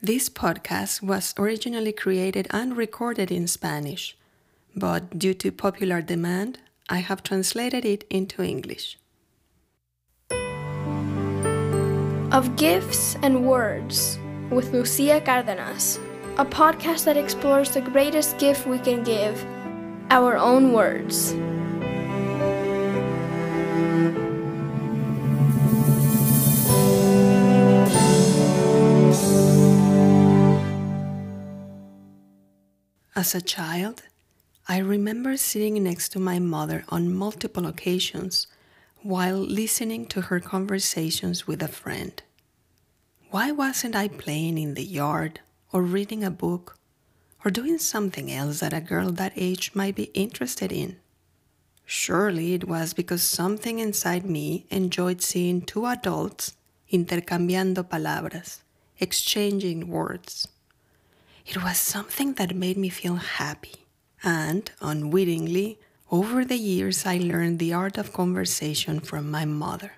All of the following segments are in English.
This podcast was originally created and recorded in Spanish, but due to popular demand, I have translated it into English. Of Gifts and Words with Lucia Cardenas, a podcast that explores the greatest gift we can give our own words. As a child, I remember sitting next to my mother on multiple occasions while listening to her conversations with a friend. Why wasn't I playing in the yard or reading a book or doing something else that a girl that age might be interested in? Surely it was because something inside me enjoyed seeing two adults intercambiando palabras, exchanging words. It was something that made me feel happy. And, unwittingly, over the years, I learned the art of conversation from my mother.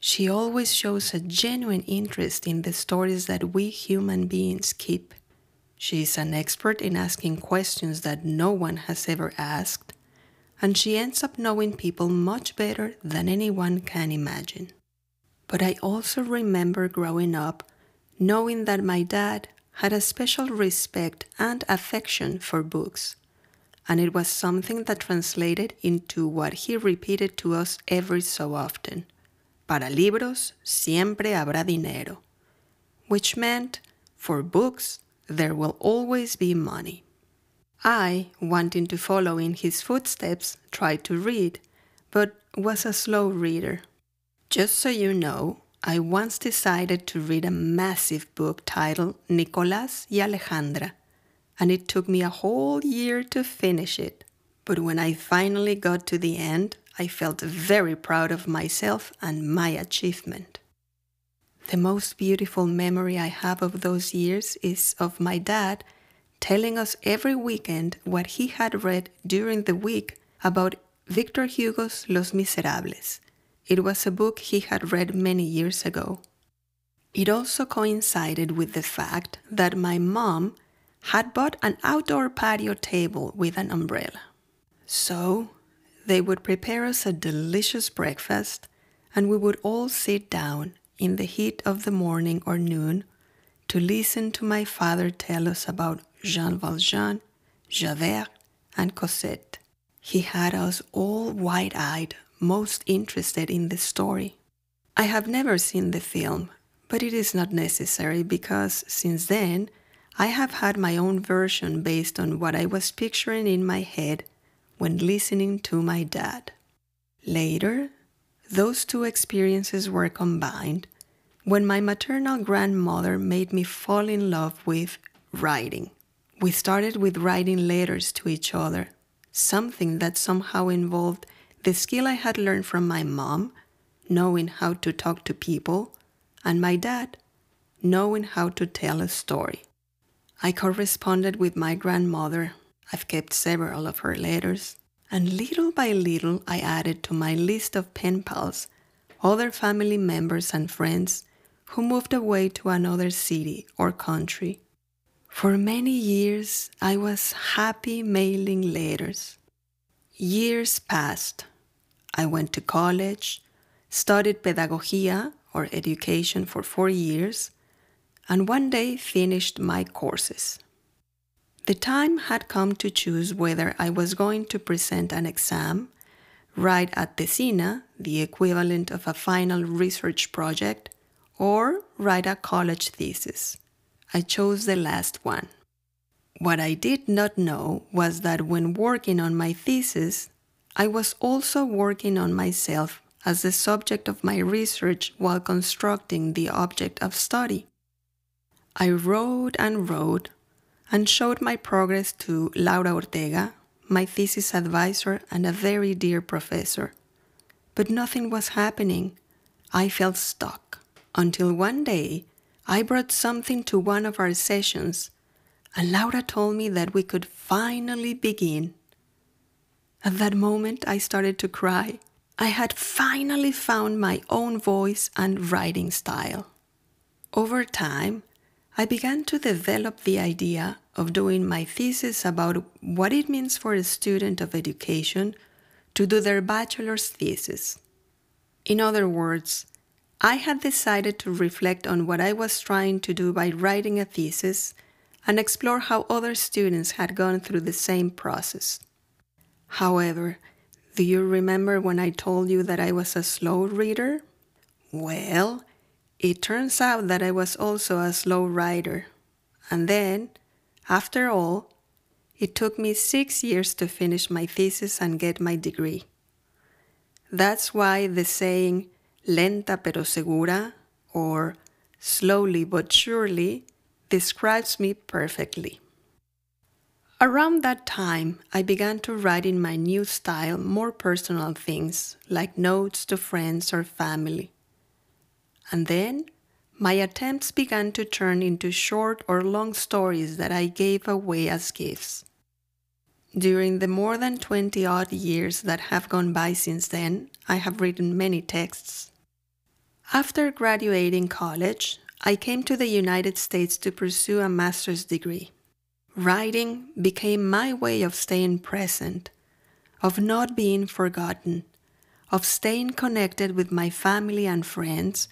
She always shows a genuine interest in the stories that we human beings keep. She is an expert in asking questions that no one has ever asked, and she ends up knowing people much better than anyone can imagine. But I also remember growing up knowing that my dad had a special respect and affection for books, and it was something that translated into what he repeated to us every so often Para libros siempre habrá dinero, which meant for books there will always be money. I, wanting to follow in his footsteps, tried to read, but was a slow reader. Just so you know, I once decided to read a massive book titled Nicolás y Alejandra, and it took me a whole year to finish it. But when I finally got to the end, I felt very proud of myself and my achievement. The most beautiful memory I have of those years is of my dad telling us every weekend what he had read during the week about Victor Hugo's Los Miserables it was a book he had read many years ago. It also coincided with the fact that my mom had bought an outdoor patio table with an umbrella. So they would prepare us a delicious breakfast, and we would all sit down in the heat of the morning or noon to listen to my father tell us about Jean Valjean, Javert, and Cosette. He had us all wide eyed most interested in the story. I have never seen the film, but it is not necessary because since then I have had my own version based on what I was picturing in my head when listening to my dad. Later, those two experiences were combined when my maternal grandmother made me fall in love with writing. We started with writing letters to each other, something that somehow involved the skill I had learned from my mom, knowing how to talk to people, and my dad, knowing how to tell a story. I corresponded with my grandmother. I've kept several of her letters. And little by little, I added to my list of pen pals other family members and friends who moved away to another city or country. For many years, I was happy mailing letters. Years passed. I went to college, studied pedagogía or education for four years, and one day finished my courses. The time had come to choose whether I was going to present an exam, write a tesina, the equivalent of a final research project, or write a college thesis. I chose the last one. What I did not know was that when working on my thesis, I was also working on myself as the subject of my research while constructing the object of study. I wrote and wrote and showed my progress to Laura Ortega, my thesis advisor and a very dear professor. But nothing was happening. I felt stuck until one day I brought something to one of our sessions, and Laura told me that we could finally begin at that moment, I started to cry. I had finally found my own voice and writing style. Over time, I began to develop the idea of doing my thesis about what it means for a student of education to do their bachelor's thesis. In other words, I had decided to reflect on what I was trying to do by writing a thesis and explore how other students had gone through the same process. However, do you remember when I told you that I was a slow reader? Well, it turns out that I was also a slow writer. And then, after all, it took me six years to finish my thesis and get my degree. That's why the saying lenta pero segura or slowly but surely describes me perfectly. Around that time, I began to write in my new style more personal things, like notes to friends or family. And then, my attempts began to turn into short or long stories that I gave away as gifts. During the more than 20 odd years that have gone by since then, I have written many texts. After graduating college, I came to the United States to pursue a master's degree. Writing became my way of staying present, of not being forgotten, of staying connected with my family and friends,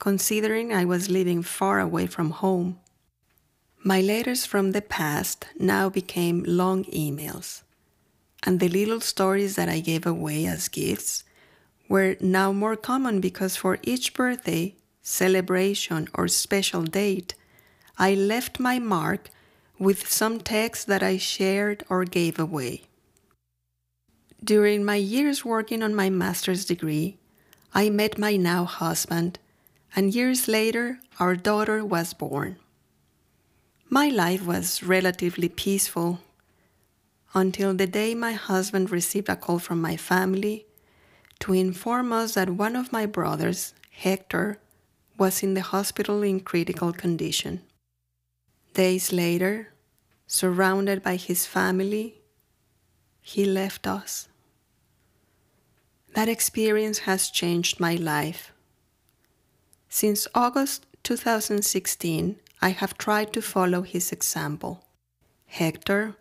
considering I was living far away from home. My letters from the past now became long emails, and the little stories that I gave away as gifts were now more common because for each birthday, celebration, or special date, I left my mark with some text that I shared or gave away. During my years working on my master's degree, I met my now husband, and years later, our daughter was born. My life was relatively peaceful until the day my husband received a call from my family to inform us that one of my brothers, Hector, was in the hospital in critical condition. Days later, surrounded by his family, he left us. That experience has changed my life. Since August 2016, I have tried to follow his example. Hector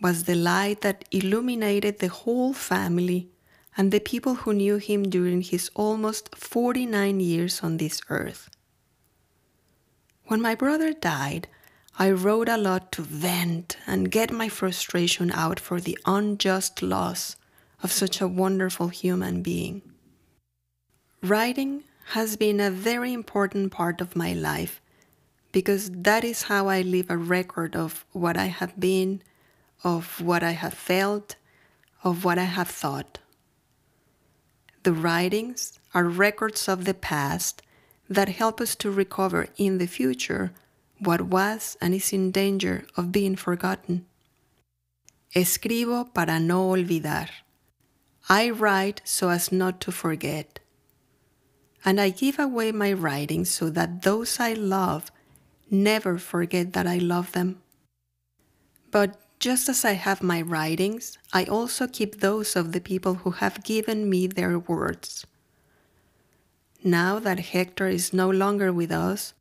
was the light that illuminated the whole family and the people who knew him during his almost 49 years on this earth. When my brother died, I wrote a lot to vent and get my frustration out for the unjust loss of such a wonderful human being. Writing has been a very important part of my life because that is how I leave a record of what I have been, of what I have felt, of what I have thought. The writings are records of the past that help us to recover in the future what was and is in danger of being forgotten. Escribo para no olvidar. I write so as not to forget. And I give away my writings so that those I love never forget that I love them. But just as I have my writings, I also keep those of the people who have given me their words. Now that Hector is no longer with us,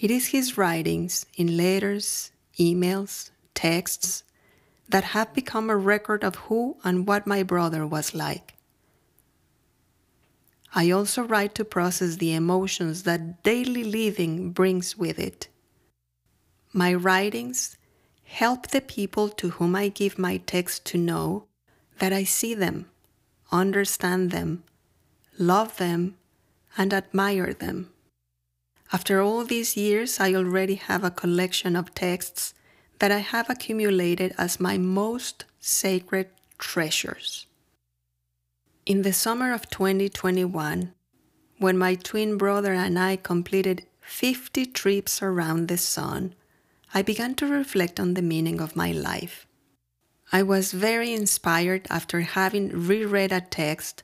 it is his writings in letters, emails, texts that have become a record of who and what my brother was like. I also write to process the emotions that daily living brings with it. My writings help the people to whom I give my text to know that I see them, understand them, love them, and admire them. After all these years, I already have a collection of texts that I have accumulated as my most sacred treasures. In the summer of 2021, when my twin brother and I completed 50 trips around the sun, I began to reflect on the meaning of my life. I was very inspired after having reread a text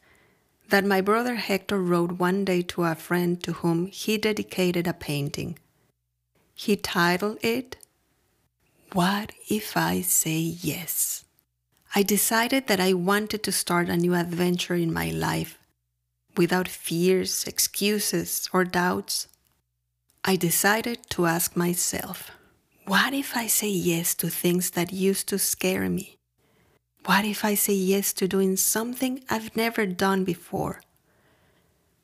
that my brother Hector wrote one day to a friend to whom he dedicated a painting. He titled it, What If I Say Yes? I decided that I wanted to start a new adventure in my life without fears, excuses, or doubts. I decided to ask myself what if I say yes to things that used to scare me? What if I say yes to doing something I've never done before?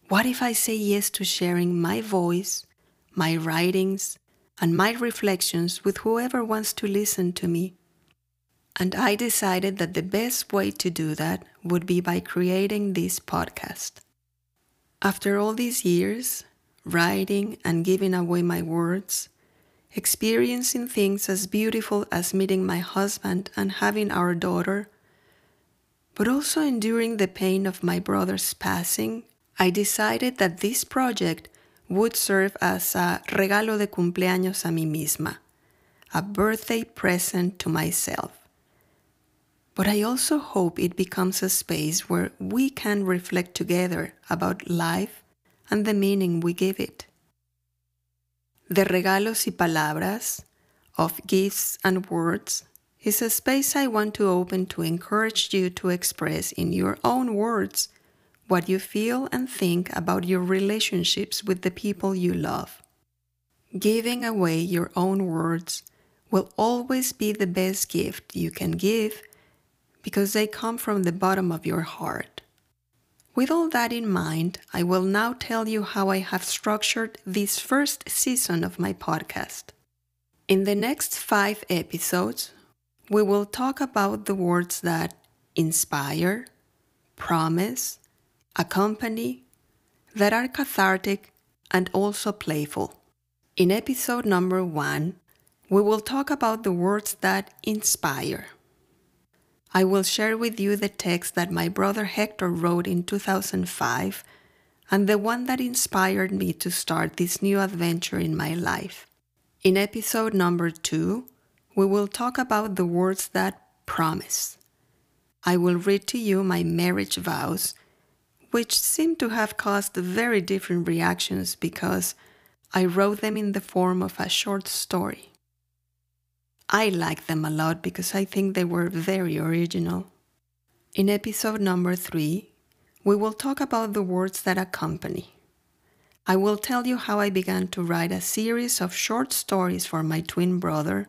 What if I say yes to sharing my voice, my writings, and my reflections with whoever wants to listen to me? And I decided that the best way to do that would be by creating this podcast. After all these years, writing and giving away my words, experiencing things as beautiful as meeting my husband and having our daughter, but also enduring the pain of my brother's passing, I decided that this project would serve as a regalo de cumpleaños a mí misma, a birthday present to myself. But I also hope it becomes a space where we can reflect together about life and the meaning we give it de regalos y palabras, of gifts and words, is a space I want to open to encourage you to express in your own words what you feel and think about your relationships with the people you love. Giving away your own words will always be the best gift you can give because they come from the bottom of your heart. With all that in mind, I will now tell you how I have structured this first season of my podcast. In the next five episodes, we will talk about the words that inspire, promise, accompany, that are cathartic, and also playful. In episode number one, we will talk about the words that inspire. I will share with you the text that my brother Hector wrote in 2005 and the one that inspired me to start this new adventure in my life. In episode number two, we will talk about the words that promise. I will read to you my marriage vows, which seem to have caused very different reactions because I wrote them in the form of a short story. I like them a lot because I think they were very original. In episode number three, we will talk about the words that accompany. I will tell you how I began to write a series of short stories for my twin brother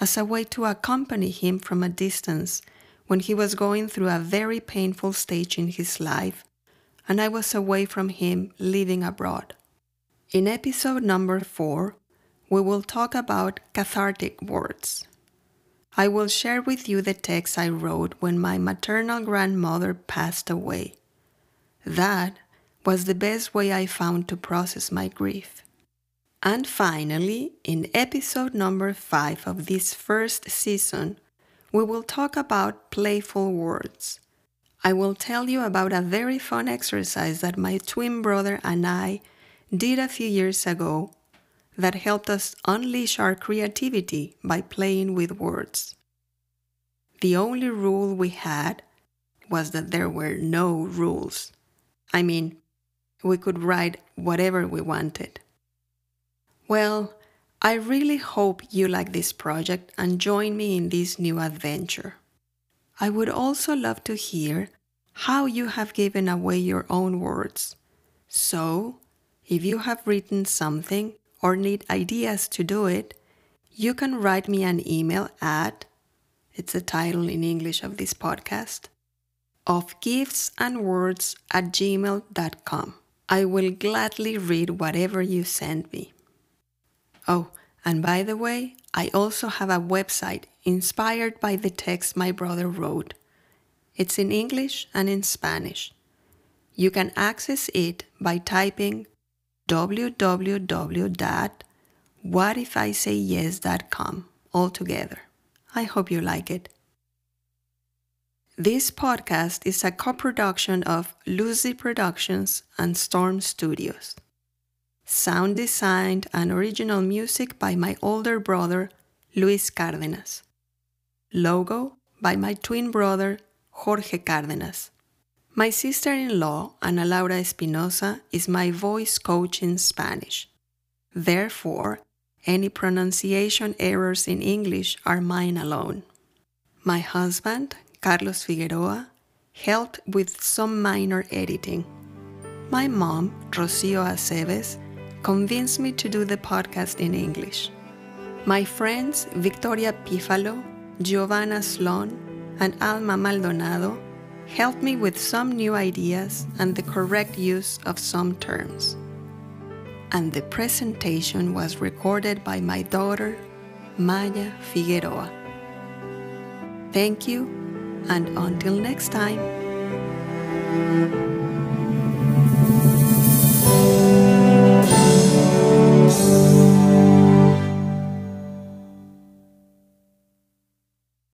as a way to accompany him from a distance when he was going through a very painful stage in his life and I was away from him living abroad. In episode number four, we will talk about cathartic words. I will share with you the text I wrote when my maternal grandmother passed away. That was the best way I found to process my grief. And finally, in episode number five of this first season, we will talk about playful words. I will tell you about a very fun exercise that my twin brother and I did a few years ago that helped us unleash our creativity by playing with words. The only rule we had was that there were no rules. I mean, we could write whatever we wanted. Well, I really hope you like this project and join me in this new adventure. I would also love to hear how you have given away your own words. So, if you have written something or need ideas to do it, you can write me an email at it's the title in English of this podcast of gifts and words at gmail.com. I will gladly read whatever you send me. Oh, and by the way, I also have a website inspired by the text my brother wrote. It's in English and in Spanish. You can access it by typing www.whatifisayyes.com altogether. I hope you like it. This podcast is a co production of Lucy Productions and Storm Studios. Sound designed and original music by my older brother, Luis Cárdenas. Logo by my twin brother, Jorge Cárdenas. My sister in law, Ana Laura Espinosa, is my voice coach in Spanish. Therefore, any pronunciation errors in English are mine alone. My husband, Carlos Figueroa, helped with some minor editing. My mom, Rocio Aceves, convinced me to do the podcast in English. My friends Victoria Pifalo, Giovanna Sloan, and Alma Maldonado helped me with some new ideas and the correct use of some terms. And the presentation was recorded by my daughter, Maya Figueroa. Thank you, and until next time.